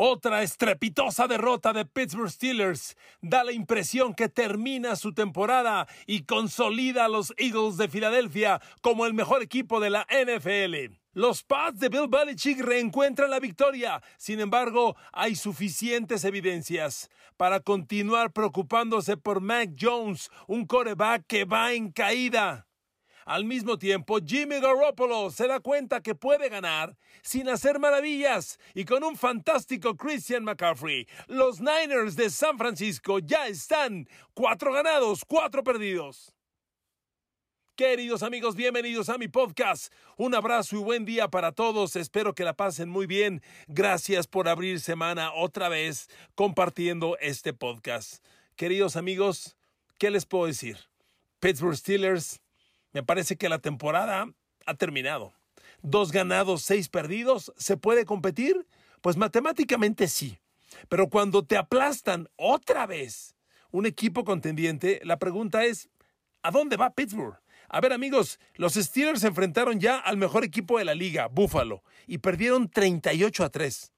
Otra estrepitosa derrota de Pittsburgh Steelers da la impresión que termina su temporada y consolida a los Eagles de Filadelfia como el mejor equipo de la NFL. Los Pats de Bill Belichick reencuentran la victoria. Sin embargo, hay suficientes evidencias para continuar preocupándose por Mac Jones, un coreback que va en caída. Al mismo tiempo, Jimmy Garoppolo se da cuenta que puede ganar sin hacer maravillas y con un fantástico Christian McCaffrey. Los Niners de San Francisco ya están cuatro ganados, cuatro perdidos. Queridos amigos, bienvenidos a mi podcast. Un abrazo y buen día para todos. Espero que la pasen muy bien. Gracias por abrir semana otra vez compartiendo este podcast. Queridos amigos, ¿qué les puedo decir? Pittsburgh Steelers me parece que la temporada ha terminado. Dos ganados, seis perdidos. ¿Se puede competir? Pues matemáticamente sí. Pero cuando te aplastan otra vez un equipo contendiente, la pregunta es, ¿a dónde va Pittsburgh? A ver amigos, los Steelers se enfrentaron ya al mejor equipo de la liga, Buffalo, y perdieron 38 a 3.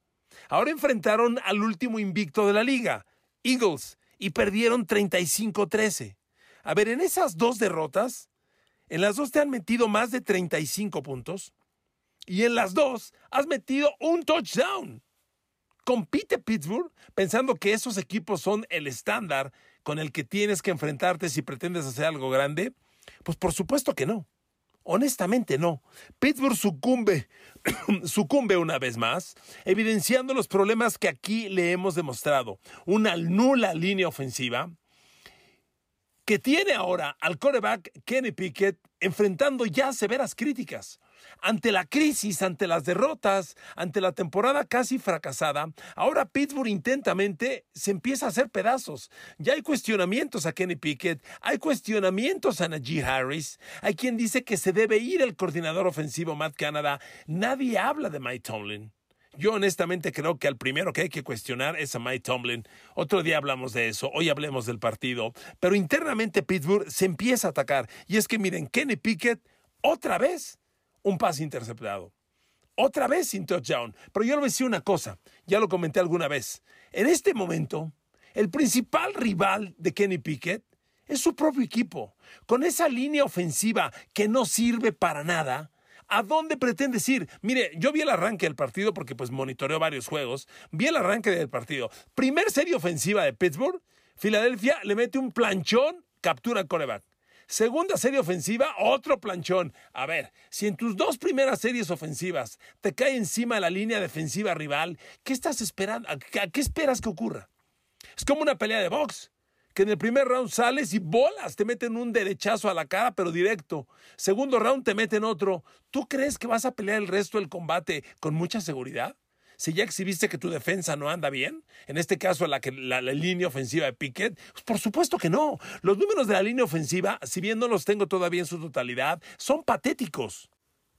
Ahora enfrentaron al último invicto de la liga, Eagles, y perdieron 35 a 13. A ver, en esas dos derrotas, en las dos te han metido más de 35 puntos y en las dos has metido un touchdown. ¿Compite Pittsburgh pensando que esos equipos son el estándar con el que tienes que enfrentarte si pretendes hacer algo grande? Pues por supuesto que no. Honestamente no. Pittsburgh sucumbe, sucumbe una vez más, evidenciando los problemas que aquí le hemos demostrado. Una nula línea ofensiva, que tiene ahora al coreback Kenny Pickett enfrentando ya severas críticas. Ante la crisis, ante las derrotas, ante la temporada casi fracasada, ahora Pittsburgh intentamente se empieza a hacer pedazos. Ya hay cuestionamientos a Kenny Pickett, hay cuestionamientos a Najee Harris, hay quien dice que se debe ir el coordinador ofensivo Matt Canada. Nadie habla de Mike Tomlin. Yo honestamente creo que al primero que hay que cuestionar es a Mike Tomlin. Otro día hablamos de eso, hoy hablemos del partido. Pero internamente Pittsburgh se empieza a atacar. Y es que miren, Kenny Pickett, otra vez, un pase interceptado. Otra vez sin touchdown. Pero yo le voy una cosa, ya lo comenté alguna vez. En este momento, el principal rival de Kenny Pickett es su propio equipo. Con esa línea ofensiva que no sirve para nada, ¿A dónde pretendes ir? Mire, yo vi el arranque del partido porque pues monitoreo varios juegos. Vi el arranque del partido. Primer serie ofensiva de Pittsburgh. Filadelfia le mete un planchón, captura al coreback. Segunda serie ofensiva, otro planchón. A ver, si en tus dos primeras series ofensivas te cae encima la línea defensiva rival, ¿qué estás esperando? ¿A qué esperas que ocurra? Es como una pelea de box que en el primer round sales y bolas, te meten un derechazo a la cara, pero directo. Segundo round te meten otro. ¿Tú crees que vas a pelear el resto del combate con mucha seguridad? Si ya exhibiste que tu defensa no anda bien, en este caso la, línea ofensiva de Pickett, pues por supuesto que no. Los números de la línea ofensiva, si bien no los tengo todavía en su totalidad, son patéticos.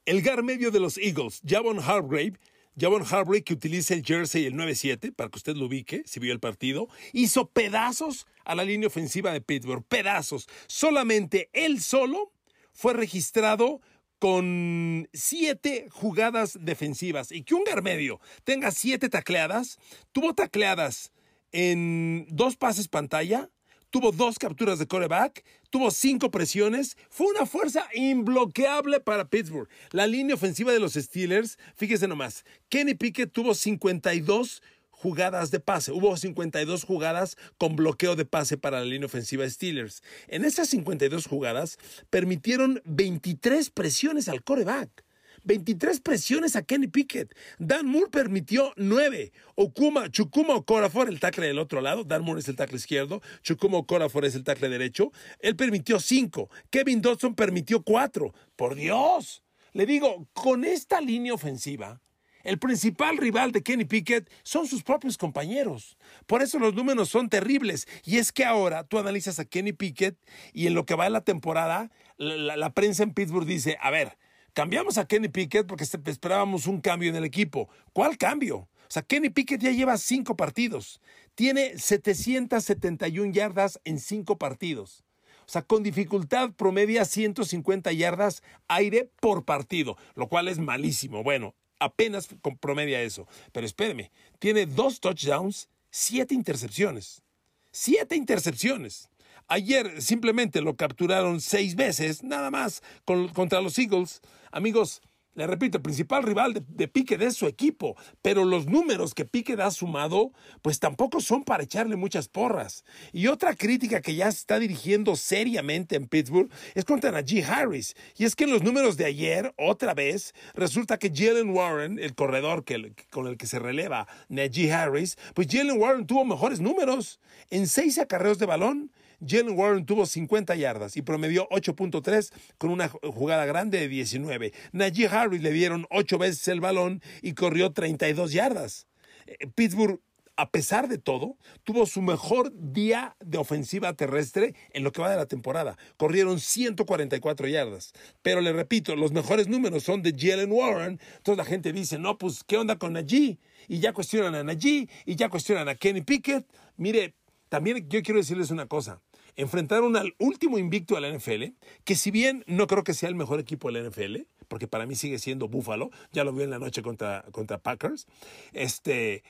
El gar medio de los Eagles, Javon Hargrave, Javon Hargrave, que utiliza el jersey el 9-7, para que usted lo ubique, si vio el partido, hizo pedazos a la línea ofensiva de Pittsburgh, pedazos. Solamente él solo fue registrado con siete jugadas defensivas y que un garmedio tenga siete tacleadas, tuvo tacleadas en dos pases pantalla, tuvo dos capturas de coreback, tuvo cinco presiones, fue una fuerza imbloqueable para Pittsburgh. La línea ofensiva de los Steelers, fíjese nomás, Kenny Pickett tuvo 52 jugadas de pase. Hubo 52 jugadas con bloqueo de pase para la línea ofensiva Steelers. En esas 52 jugadas permitieron 23 presiones al coreback. 23 presiones a Kenny Pickett. Dan Moore permitió 9. Okuma, Chukuma Okorafor, el tackle del otro lado. Dan Moore es el tackle izquierdo. Chukuma Okorafor es el tackle derecho. Él permitió 5. Kevin Dodson permitió 4. Por Dios. Le digo, con esta línea ofensiva, el principal rival de Kenny Pickett son sus propios compañeros. Por eso los números son terribles. Y es que ahora tú analizas a Kenny Pickett y en lo que va de la temporada, la, la prensa en Pittsburgh dice, a ver, Cambiamos a Kenny Pickett porque esperábamos un cambio en el equipo. ¿Cuál cambio? O sea, Kenny Pickett ya lleva cinco partidos. Tiene 771 yardas en cinco partidos. O sea, con dificultad promedia 150 yardas aire por partido, lo cual es malísimo. Bueno, apenas promedia eso. Pero espéreme, tiene dos touchdowns, siete intercepciones. Siete intercepciones. Ayer simplemente lo capturaron seis veces, nada más, contra los Eagles. Amigos, le repito, el principal rival de, de, Pickett es su equipo, pero los números que Pickett ha sumado, pues tampoco son para echarle muchas porras. Y otra crítica que ya se está dirigiendo seriamente en Pittsburgh es contra Najee Harris. Y es que en los números de ayer, otra vez, resulta que Jalen Warren, el corredor con el que se releva Najee Harris, pues Jalen Warren tuvo mejores números. En seis acarreos de balón, Jalen Warren tuvo 50 yardas y promedió 8.3 con una jugada grande de 19. Najee Harris le dieron 8 veces el balón y corrió 32 yardas. Eh, Pittsburgh a pesar de todo, tuvo su mejor día de ofensiva terrestre en lo que va de la temporada. Corrieron 144 yardas. Pero le repito, los mejores números son de Jalen Warren. Entonces la gente dice, no, pues, ¿qué onda con Najee? Y ya cuestionan a Najee, y ya cuestionan a Kenny Pickett. Mire, también yo quiero decirles una cosa enfrentaron al último invicto de la NFL, que si bien no creo que sea el mejor equipo de la NFL, porque para mí sigue siendo Buffalo, ya lo vi en la noche contra, contra Packers, este,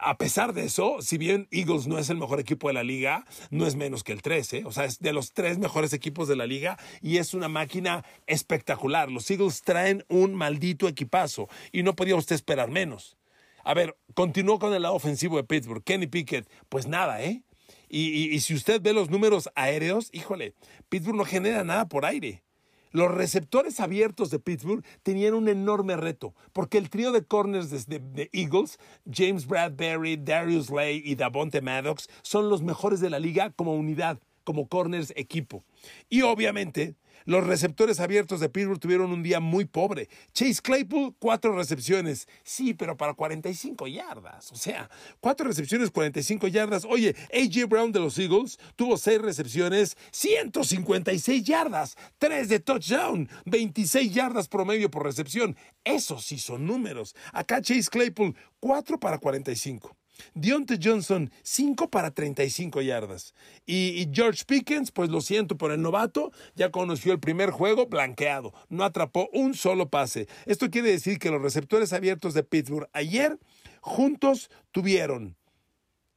a pesar de eso, si bien Eagles no es el mejor equipo de la liga, no es menos que el 13, o sea, es de los tres mejores equipos de la liga y es una máquina espectacular. Los Eagles traen un maldito equipazo y no podía usted esperar menos. A ver, continuó con el lado ofensivo de Pittsburgh. Kenny Pickett, pues nada, ¿eh? Y, si usted ve los números aéreos, híjole, Pittsburgh no genera nada por aire. Los receptores abiertos de Pittsburgh tenían un enorme reto, porque el trío de corners de, de, Eagles, James Bradbury, Darius Lay y Davonte Maddox, son los mejores de la liga como unidad, como corners equipo. Y obviamente, los receptores abiertos de Pittsburgh tuvieron un día muy pobre. Chase Claypool, cuatro recepciones. Sí, pero para 45 yardas. O sea, cuatro recepciones, 45 yardas. Oye, A.J. Brown de los Eagles tuvo seis recepciones, 156 yardas. Tres de touchdown, 26 yardas promedio por recepción. Esos sí son números. Acá Chase Claypool, cuatro para 45. Deontay Johnson, 5 para 35 yardas. Y, George Pickens, pues lo siento por el novato, ya conoció el primer juego blanqueado, no atrapó un solo pase. Esto quiere decir que los receptores abiertos de Pittsburgh ayer juntos tuvieron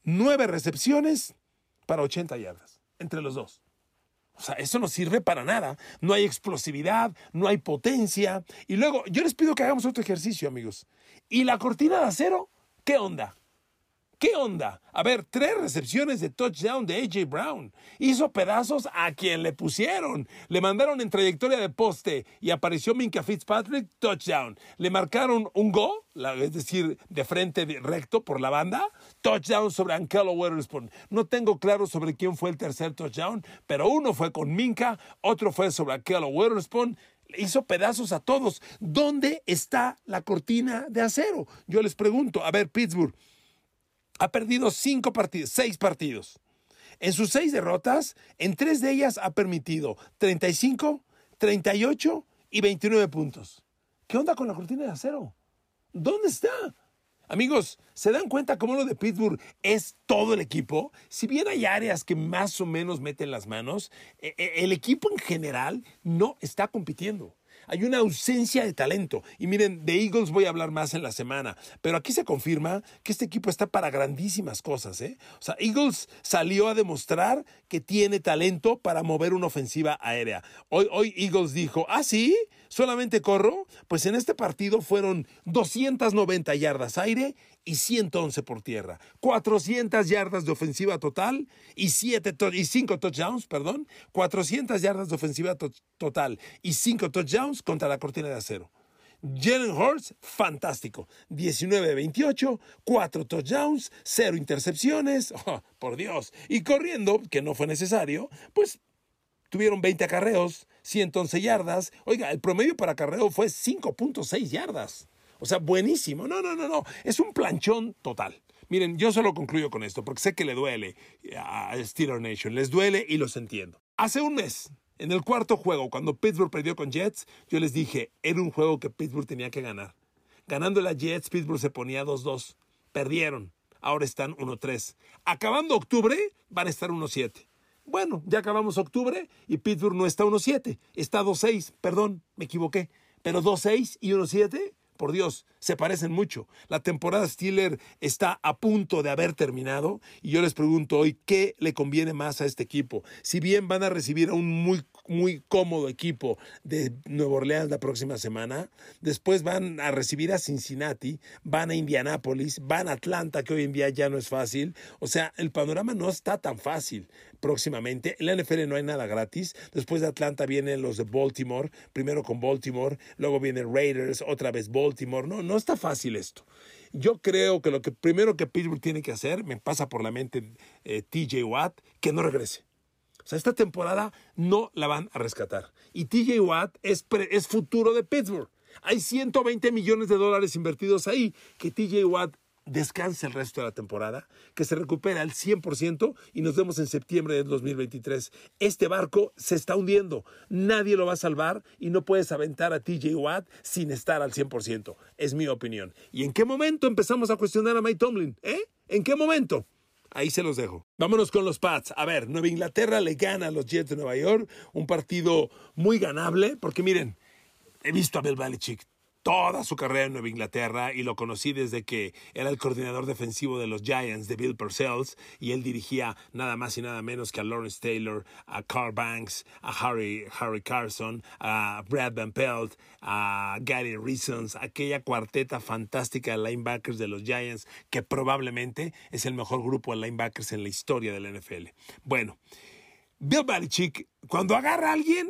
9 recepciones para 80 yardas, entre los dos. O sea, eso no sirve para nada. No hay explosividad, no hay potencia. Y luego, yo les pido que hagamos otro ejercicio, amigos. ¿Y la cortina de acero? ¿Qué onda? ¿Qué onda? A ver, tres recepciones de touchdown de AJ Brown. Hizo pedazos a quien le pusieron. Le mandaron en trayectoria de poste y apareció Minka Fitzpatrick, touchdown. Le marcaron un go, es decir, de frente recto por la banda, touchdown sobre Ankelo Witherspoon. No tengo claro sobre quién fue el tercer touchdown, pero uno fue con Minka, otro fue sobre Ankelo Witherspoon hizo pedazos a todos. ¿Dónde está la cortina de acero? Yo les pregunto, a ver, Pittsburgh, ha perdido cinco partidos, seis partidos. En sus seis derrotas, en tres de ellas ha permitido 35, 38 y 29 puntos. ¿Qué onda con la cortina de acero? ¿Dónde está? Amigos, ¿se dan cuenta cómo lo de Pittsburgh es todo el equipo? Si bien hay áreas que más o menos meten las manos, e, e, el equipo en general no está compitiendo. Hay una ausencia de talento. Y miren, de Eagles voy a hablar más en la semana, pero aquí se confirma que este equipo está para grandísimas cosas. ¿eh? O sea, Eagles salió a demostrar que tiene talento para mover una ofensiva aérea. Hoy, hoy Eagles dijo, ah, sí, solamente corro. Pues en este partido fueron 290 yardas aire y 111 por tierra. 400 yardas de ofensiva total y, 7 y 5 touchdowns, perdón. 400 yardas de ofensiva total y 5 touchdowns contra la cortina de acero. Jalen Hurts, fantástico. 19-28, 4 touchdowns, 0 intercepciones. Oh, por Dios. Y corriendo, que no fue necesario, pues tuvieron 20 acarreos, 111 yardas. Oiga, el promedio para acarreo fue 5.6 yardas. O sea, buenísimo. No, no, no, no. Es un planchón total. Miren, yo solo concluyo con esto porque sé que le duele a Steeler Nation. Les duele y los entiendo. Hace un mes, en el cuarto juego, cuando Pittsburgh perdió con Jets, yo les dije, era un juego que Pittsburgh tenía que ganar. Ganando la Jets, Pittsburgh se ponía 2-2. Perdieron. Ahora están 1-3. Acabando octubre, van a estar 1-7. Bueno, ya acabamos octubre y Pittsburgh no está 1-7, está 2-6. Perdón, me equivoqué. Pero 2-6 y 1-7 por Dios, se parecen mucho. La temporada Steeler está a punto de haber terminado y yo les pregunto hoy qué le conviene más a este equipo. Si bien van a recibir a un muy muy cómodo equipo de Nueva Orleans la próxima semana. Después van a recibir a Cincinnati, van a Indianápolis, van a Atlanta, que hoy en día ya no es fácil. O sea, el panorama no está tan fácil próximamente. En la NFL no hay nada gratis. Después de Atlanta vienen los de Baltimore, primero con Baltimore, luego vienen Raiders, otra vez Baltimore. No, no está fácil esto. Yo creo que lo que primero que Pittsburgh tiene que hacer, me pasa por la mente eh, TJ Watt, que no regrese sea, esta temporada no la van a rescatar. Y TJ Watt es, futuro de Pittsburgh. Hay 120 millones de dólares invertidos ahí. Que TJ Watt descanse el resto de la temporada, que se recupere al 100% y nos vemos en septiembre del 2023. Este barco se está hundiendo, nadie lo va a salvar y no puedes aventar a TJ Watt sin estar al 100%, es mi opinión. ¿Y en qué momento empezamos a cuestionar a Mike Tomlin? ¿Eh? ¿En qué momento? Ahí se los dejo. Vámonos con los Pats. A ver, Nueva Inglaterra le gana a los Jets de Nueva York. Un partido muy ganable, porque miren, he visto a Bill Belichick toda su carrera en Nueva Inglaterra y lo conocí desde que era el coordinador defensivo de los Giants de Bill Parcells y él dirigía nada más y nada menos que a Lawrence Taylor, a Carl Banks, a Harry, Harry Carson, a Brad Van Pelt, a Gary Reasons, aquella cuarteta fantástica de linebackers de los Giants que probablemente es el mejor grupo de linebackers en la historia de la NFL. Bueno, Bill Belichick cuando agarra a alguien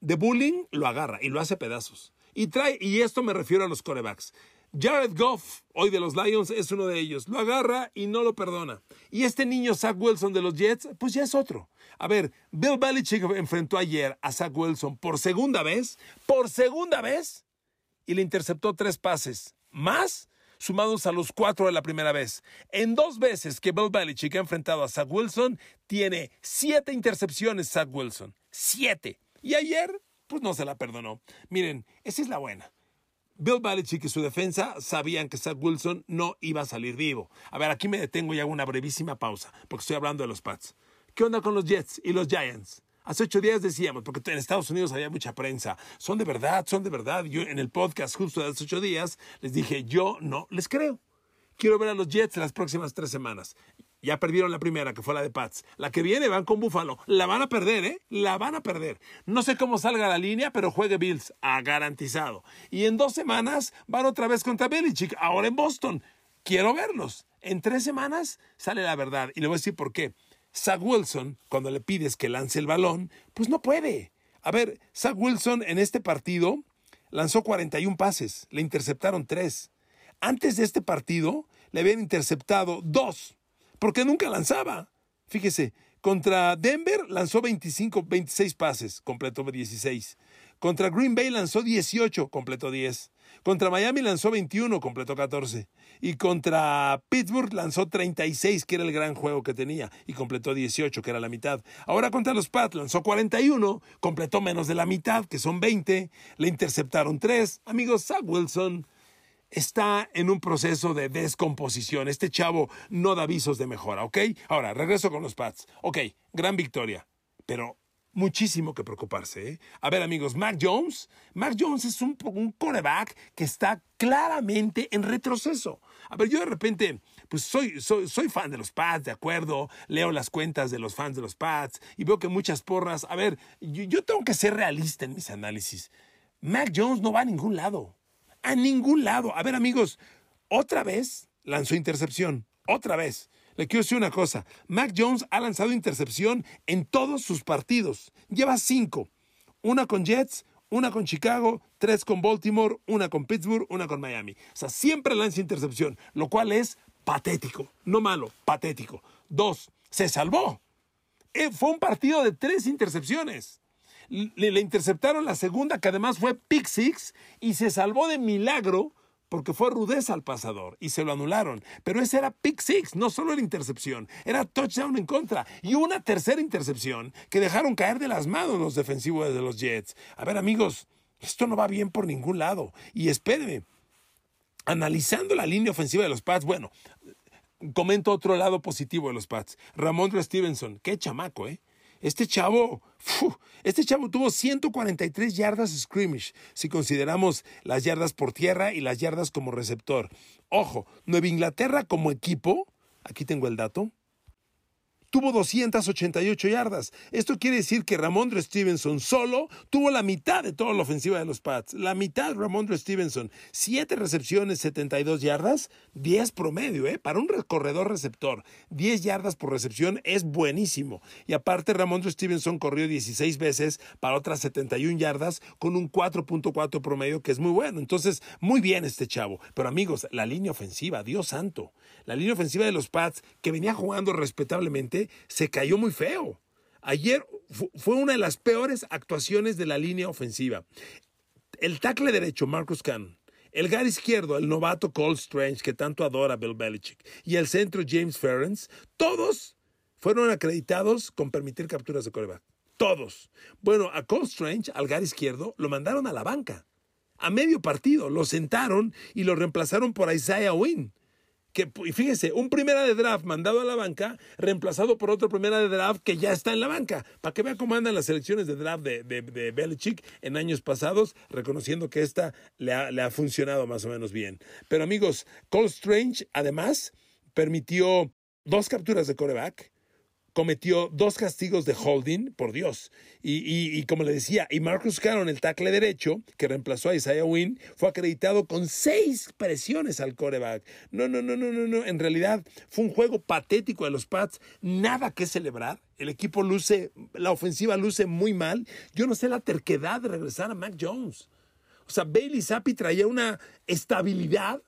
de bullying lo agarra y lo hace pedazos. Y esto me refiero a los corebacks. Jared Goff, hoy de los Lions, es uno de ellos. Lo agarra y no lo perdona. Y este niño, Zach Wilson de los Jets, pues ya es otro. A ver, Bill Belichick enfrentó ayer a Zach Wilson por segunda vez, por segunda vez, y le interceptó tres pases. Más sumados a los cuatro de la primera vez. En dos veces que Bill Belichick ha enfrentado a Zach Wilson, tiene siete intercepciones Zach Wilson. Siete. Y ayer pues no se la perdonó. Miren, esa es la buena. Bill Belichick y su defensa sabían que Zach Wilson no iba a salir vivo. A ver, aquí me detengo y hago una brevísima pausa, porque estoy hablando de los Pats. ¿Qué onda con los Jets y los Giants? Hace ocho días decíamos, porque en Estados Unidos había mucha prensa, son de verdad, son de verdad. Yo en el podcast justo de hace ocho días les dije, yo no les creo. Quiero ver a los Jets las próximas tres semanas. Ya perdieron la primera, que fue la de Pats. La que viene van con Buffalo. La van a perder, ¿eh? La van a perder. No sé cómo salga la línea, pero juegue Bills. Ha garantizado. Y en dos semanas van otra vez contra Belichick. Ahora en Boston. Quiero verlos. En tres semanas sale la verdad. Y le voy a decir por qué. Zach Wilson, cuando le pides que lance el balón, pues no puede. A ver, Zach Wilson en este partido lanzó 41 pases. Le interceptaron tres. Antes de este partido le habían interceptado dos porque nunca lanzaba. Fíjese, contra Denver lanzó 25, 26 pases, completó 16. Contra Green Bay lanzó 18, completó 10. Contra Miami lanzó 21, completó 14. Y contra Pittsburgh lanzó 36, que era el gran juego que tenía, y completó 18, que era la mitad. Ahora contra los Pats lanzó 41, completó menos de la mitad, que son 20. Le interceptaron 3. Amigos, Zach Wilson está en un proceso de descomposición. Este chavo no da avisos de mejora, ¿ok? Ahora, regreso con los Pats. Ok, gran victoria, pero muchísimo que preocuparse. ¿eh? A ver, amigos, Mac Jones. Mac Jones es un, un coreback que está claramente en retroceso. A ver, yo de repente, pues soy, soy, soy fan de los Pats, de acuerdo, leo las cuentas de los fans de los Pats y veo que muchas porras. A ver, yo, yo tengo que ser realista en mis análisis. Mac Jones no va a ningún lado a ningún lado. A ver, amigos, otra vez lanzó intercepción. Otra vez. Le quiero decir una cosa. Mac Jones ha lanzado intercepción en todos sus partidos. Lleva cinco. Una con Jets, una con Chicago, tres con Baltimore, una con Pittsburgh, una con Miami. O sea, siempre lanza intercepción, lo cual es patético. No malo, patético. Dos, se salvó. Eh, fue un partido de tres intercepciones le, interceptaron la segunda, que además fue pick six, y se salvó de milagro porque fue rudeza al pasador y se lo anularon. Pero ese era pick six, no solo era intercepción, era touchdown en contra. Y una tercera intercepción que dejaron caer de las manos los defensivos de los Jets. A ver, amigos, esto no va bien por ningún lado. Y espérenme, analizando la línea ofensiva de los Pats, bueno, comento otro lado positivo de los Pats. Ramondre Stevenson, qué chamaco, ¿eh? Este chavo, este chavo tuvo 143 yardas scrimmage, si consideramos las yardas por tierra y las yardas como receptor. Ojo, Nueva Inglaterra como equipo, aquí tengo el dato, tuvo 288 yardas. Esto quiere decir que Ramondre Stevenson solo tuvo la mitad de toda la ofensiva de los Pats. La mitad Ramondre Stevenson. Siete recepciones, 72 yardas, 10 promedio, ¿eh? Para un corredor receptor, 10 yardas por recepción es buenísimo. Y aparte Ramondre Stevenson corrió 16 veces para otras 71 yardas con un 4.4 promedio que es muy bueno. Entonces, muy bien este chavo. Pero amigos, la línea ofensiva, Dios santo. La línea ofensiva de los Pats, que venía jugando respetablemente, se cayó muy feo. Ayer fue una de las peores actuaciones de la línea ofensiva. El tackle derecho, Marcus Cannon. El gar izquierdo, el novato Cole Strange, que tanto adora Bill Belichick. Y el centro, James Ferens. Todos fueron acreditados con permitir capturas de coreback. Todos. Bueno, a Cole Strange, al gar izquierdo, lo mandaron a la banca. A medio partido. Lo sentaron y lo reemplazaron por Isaiah Wynn que, fíjese, un primera de draft mandado a la banca, reemplazado por otro primera de draft que ya está en la banca. Para que vea cómo andan las selecciones de draft de, de, Belichick en años pasados, reconociendo que esta le ha, le ha funcionado más o menos bien. Pero amigos, Cole Strange además permitió dos capturas de coreback, cometió dos castigos de holding, por Dios. Y, como le decía, y Marcus Cannon, el tackle derecho, que reemplazó a Isaiah Wynn, fue acreditado con seis presiones al coreback. No, no, no, no, no, no. En realidad fue un juego patético de los Pats. Nada que celebrar. El equipo luce, la ofensiva luce muy mal. Yo no sé la terquedad de regresar a Mac Jones. O sea, Bailey Zappi traía una estabilidad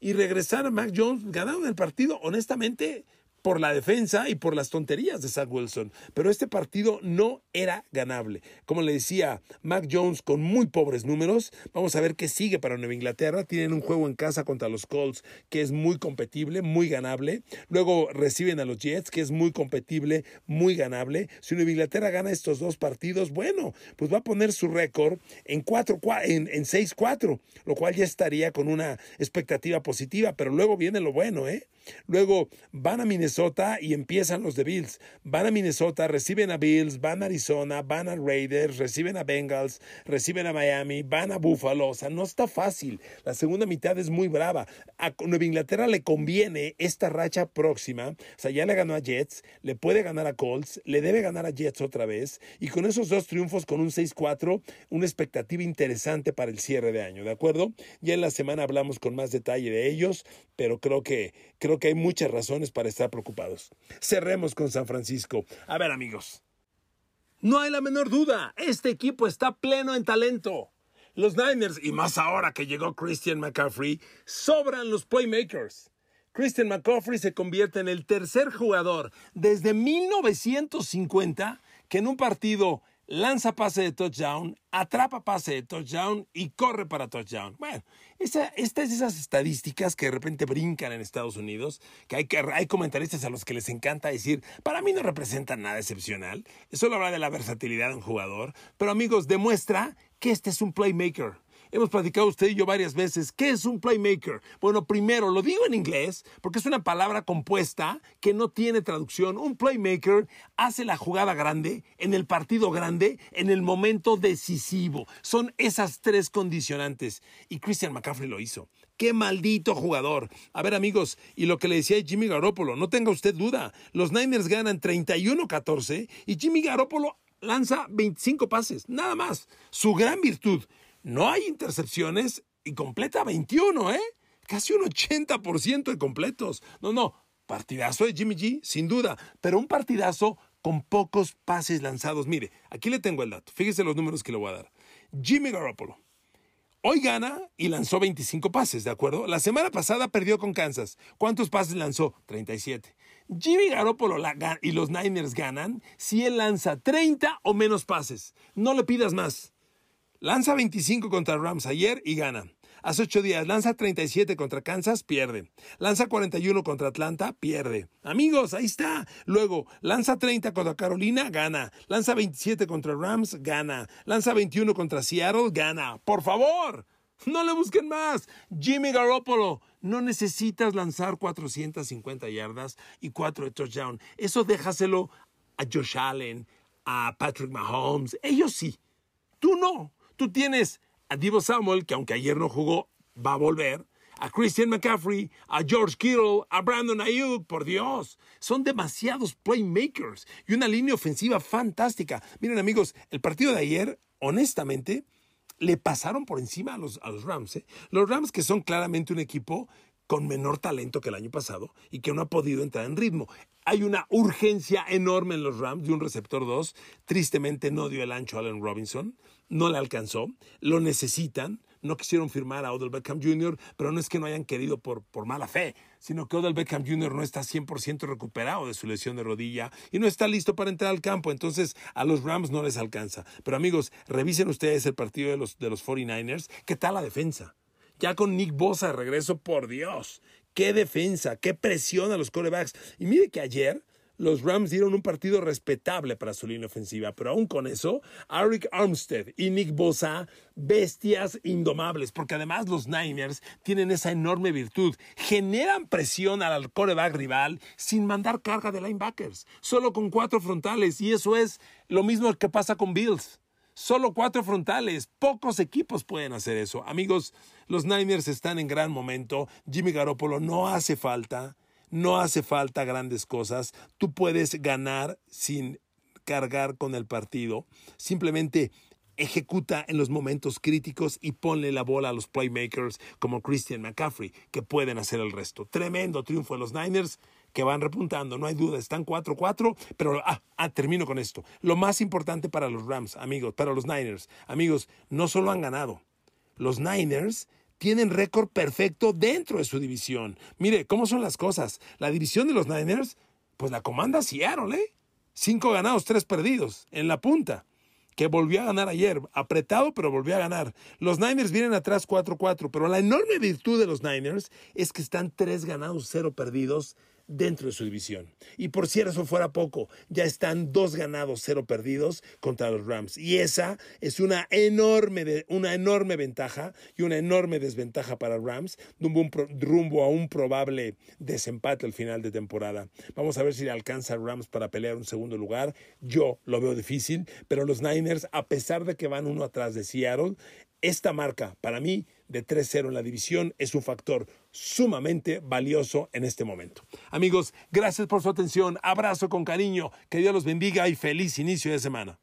y regresar a Mac Jones, ganaron el partido, honestamente, por la defensa y por las tonterías de Zach Wilson. Pero este partido no era ganable. Como le decía, Mac Jones con muy pobres números. Vamos a ver qué sigue para Nueva Inglaterra. Tienen un juego en casa contra los Colts que es muy competible, muy ganable. Luego reciben a los Jets, que es muy competible, muy ganable. Si Nueva Inglaterra gana estos dos partidos, bueno, pues va a poner su récord en, en, en 6-4, lo cual ya estaría con una expectativa positiva. Pero luego viene lo bueno, ¿eh? Luego van a Minnesota y empiezan los de Bills. Van a Minnesota, reciben a Bills, van a Arizona, van a Raiders, reciben a Bengals, reciben a Miami, van a Buffalo. O sea, no está fácil. La segunda mitad es muy brava. A Nueva Inglaterra le conviene esta racha próxima. O sea, ya le ganó a Jets, le puede ganar a Colts, le debe ganar a Jets otra vez. Y con esos dos triunfos, con un 6-4, una expectativa interesante para el cierre de año. ¿De acuerdo? Ya en la semana hablamos con más detalle de ellos, pero creo que, creo que hay muchas razones para estar preocupados. Cerremos con San Francisco. A ver amigos, no hay la menor duda, este equipo está pleno en talento. Los Niners, y más ahora que llegó Christian McCaffrey, sobran los playmakers. Christian McCaffrey se convierte en el tercer jugador desde 1950 que en un partido lanza pase de touchdown, atrapa pase de touchdown y corre para touchdown. Bueno, esa, estas esas estadísticas que de repente brincan en Estados Unidos, que hay, que hay comentaristas a los que les encanta decir, para mí no representan nada excepcional, solo habla de la versatilidad de un jugador, pero amigos, demuestra que este es un playmaker. Hemos platicado usted y yo varias veces. ¿Qué es un playmaker? Bueno, primero, lo digo en inglés porque es una palabra compuesta que no tiene traducción. Un playmaker hace la jugada grande, en el partido grande, en el momento decisivo. Son esas tres condicionantes. Y Christian McCaffrey lo hizo. ¡Qué maldito jugador! A ver, amigos, y lo que le decía Jimmy Garoppolo, no tenga usted duda. Los Niners ganan 31-14 y Jimmy Garoppolo lanza 25 pases, nada más. Su gran virtud no hay intercepciones y completa 21, ¿eh? Casi un 80% de completos. No, no, partidazo de Jimmy G, sin duda, pero un partidazo con pocos pases lanzados. Mire, aquí le tengo el dato. Fíjese los números que le voy a dar. Jimmy Garoppolo. Hoy gana y lanzó 25 pases, ¿de acuerdo? La semana pasada perdió con Kansas. ¿Cuántos pases lanzó? 37. Jimmy Garoppolo y los Niners ganan si él lanza 30 o menos pases. No le pidas más. Lanza 25 contra Rams ayer y gana. Hace ocho días lanza 37 contra Kansas, pierde. Lanza 41 contra Atlanta, pierde. Amigos, ahí está. Luego, lanza 30 contra Carolina, gana. Lanza 27 contra Rams, gana. Lanza 21 contra Seattle, gana. Por favor, no le busquen más. Jimmy Garoppolo, no necesitas lanzar 450 yardas y 4 touchdowns. Eso déjaselo a Josh Allen, a Patrick Mahomes. Ellos sí. Tú no. Tú tienes a Divo Samuel, que aunque ayer no jugó, va a volver. A Christian McCaffrey, a George Kittle, a Brandon Ayuk, por Dios. Son demasiados playmakers y una línea ofensiva fantástica. Miren amigos, el partido de ayer, honestamente, le pasaron por encima a los, Rams. ¿eh? Los Rams que son claramente un equipo con menor talento que el año pasado y que no ha podido entrar en ritmo. Hay una urgencia enorme en los Rams de un receptor 2. Tristemente no dio el ancho Allen Robinson, no le alcanzó, lo necesitan. No quisieron firmar a Odell Beckham Jr., pero no es que no hayan querido por, por mala fe, sino que Odell Beckham Jr. no está 100% recuperado de su lesión de rodilla y no está listo para entrar al campo. Entonces a los Rams no les alcanza. Pero amigos, revisen ustedes el partido de los, de los 49ers. ¿Qué tal la defensa? Ya con Nick Bosa de regreso, por Dios. Qué defensa, qué presión a los corebacks. Y mire que ayer los Rams dieron un partido respetable para su línea ofensiva, pero aún con eso, Arik Armstead y Nick Bosa, bestias indomables, porque además los Niners tienen esa enorme virtud, generan presión al coreback rival sin mandar carga de linebackers, solo con cuatro frontales, y eso es lo mismo que pasa con Bills. Solo cuatro frontales. Pocos equipos pueden hacer eso. Amigos, los Niners están en gran momento. Jimmy Garoppolo no hace falta. No hace falta grandes cosas. Tú puedes ganar sin cargar con el partido. Simplemente ejecuta en los momentos críticos y ponle la bola a los playmakers como Christian McCaffrey, que pueden hacer el resto. Tremendo triunfo de los Niners que van repuntando, no hay duda, están 4-4, pero ah, ah, termino con esto. Lo más importante para los Rams, amigos, para los Niners, amigos, no solo han ganado, los Niners tienen récord perfecto dentro de su división. Mire, ¿cómo son las cosas? La división de los Niners, pues la comanda Seattle, ¿eh? Cinco ganados, tres perdidos, en la punta que volvió a ganar ayer, apretado, pero volvió a ganar. Los Niners vienen atrás 4-4, pero la enorme virtud de los Niners es que están tres ganados, cero perdidos dentro de su división. Y por si eso fuera poco, ya están dos ganados, cero perdidos contra los Rams. Y esa es una enorme, una enorme ventaja y una enorme desventaja para Rams, rumbo a un probable desempate al final de temporada. Vamos a ver si le alcanza a Rams para pelear un segundo lugar. Yo lo veo difícil, pero los Niners, a pesar de que van uno atrás de Seattle, esta marca, para mí, de 3-0 en la división, es un factor sumamente valioso en este momento. Amigos, gracias por su atención. Abrazo con cariño. Que Dios los bendiga y feliz inicio de semana.